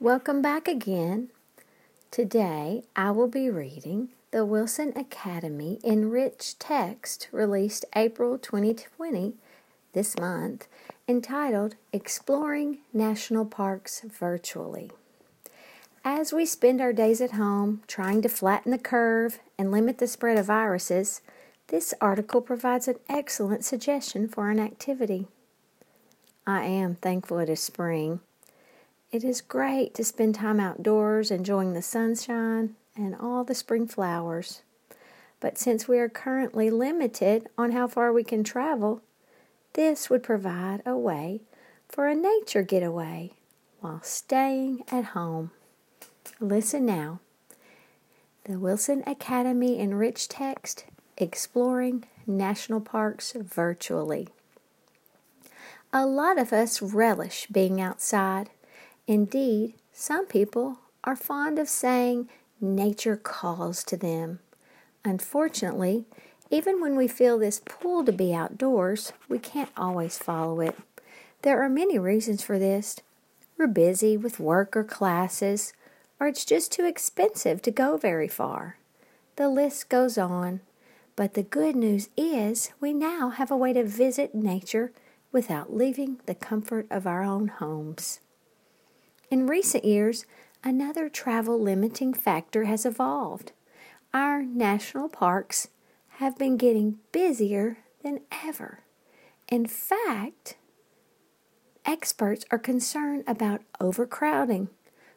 Welcome back again. Today I will be reading the Wilson Academy Enriched Text released April 2020 this month entitled Exploring National Parks Virtually. As we spend our days at home trying to flatten the curve and limit the spread of viruses, this article provides an excellent suggestion for an activity. I am thankful it is spring. It is great to spend time outdoors enjoying the sunshine and all the spring flowers. But since we are currently limited on how far we can travel, this would provide a way for a nature getaway while staying at home. Listen now. The Wilson Academy Enriched Text Exploring National Parks Virtually. A lot of us relish being outside. Indeed, some people are fond of saying nature calls to them. Unfortunately, even when we feel this pull to be outdoors, we can't always follow it. There are many reasons for this. We're busy with work or classes, or it's just too expensive to go very far. The list goes on, but the good news is we now have a way to visit nature without leaving the comfort of our own homes. In recent years, another travel limiting factor has evolved. Our national parks have been getting busier than ever. In fact, experts are concerned about overcrowding,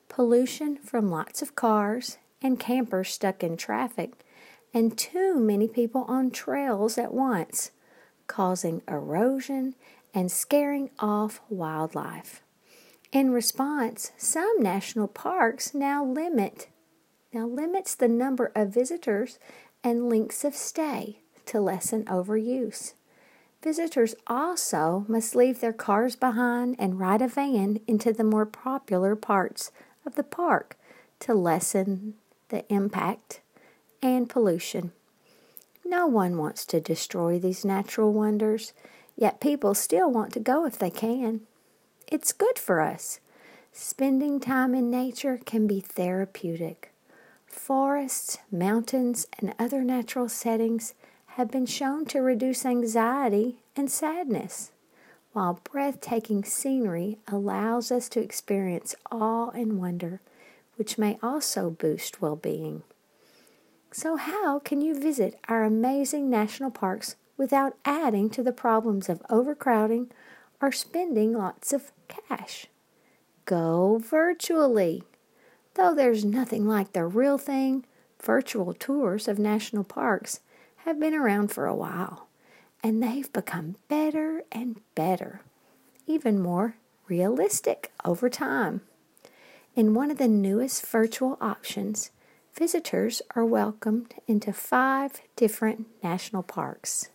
pollution from lots of cars and campers stuck in traffic, and too many people on trails at once, causing erosion and scaring off wildlife. In response, some national parks now limit now limits the number of visitors and lengths of stay to lessen overuse. Visitors also must leave their cars behind and ride a van into the more popular parts of the park to lessen the impact and pollution. No one wants to destroy these natural wonders, Yet people still want to go if they can. It's good for us. Spending time in nature can be therapeutic. Forests, mountains, and other natural settings have been shown to reduce anxiety and sadness, while breathtaking scenery allows us to experience awe and wonder, which may also boost well being. So, how can you visit our amazing national parks without adding to the problems of overcrowding or spending lots of cash. Go virtually. Though there's nothing like the real thing, virtual tours of national parks have been around for a while, and they've become better and better, even more realistic over time. In one of the newest virtual options, visitors are welcomed into five different national parks.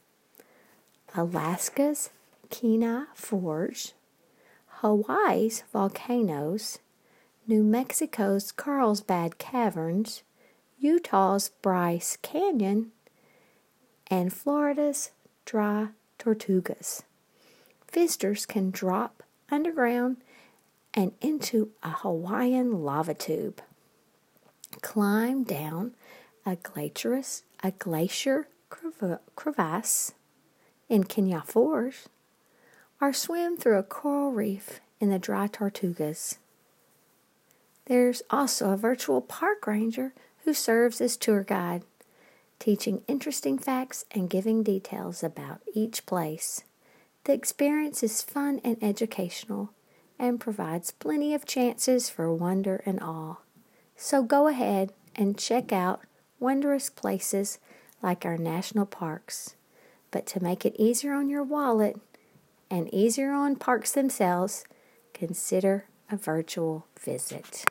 Alaska's Kenai Fjords, Hawaii's volcanoes, New Mexico's Carlsbad Caverns, Utah's Bryce Canyon, and Florida's Dry Tortugas. Visitors can drop underground and into a Hawaiian lava tube, climb down a glacier, a glacier crevasse, in Kenai Fjords, or swim through a coral reef in the dry Tortugas. There's also a virtual park ranger who serves as tour guide, teaching interesting facts and giving details about each place. The experience is fun and educational and provides plenty of chances for wonder and awe. So go ahead and check out wondrous places like our national parks. But to make it easier on your wallet and easier on parks themselves, consider a virtual visit.